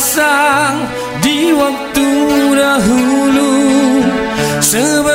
pasang di waktu dahulu. Sebab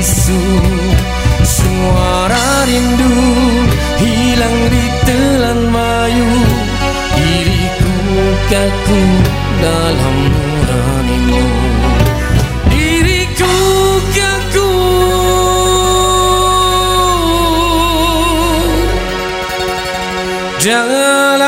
bisu Suara rindu hilang di telan mayu. Diriku kaku dalam nuranimu Diriku kaku. Jangan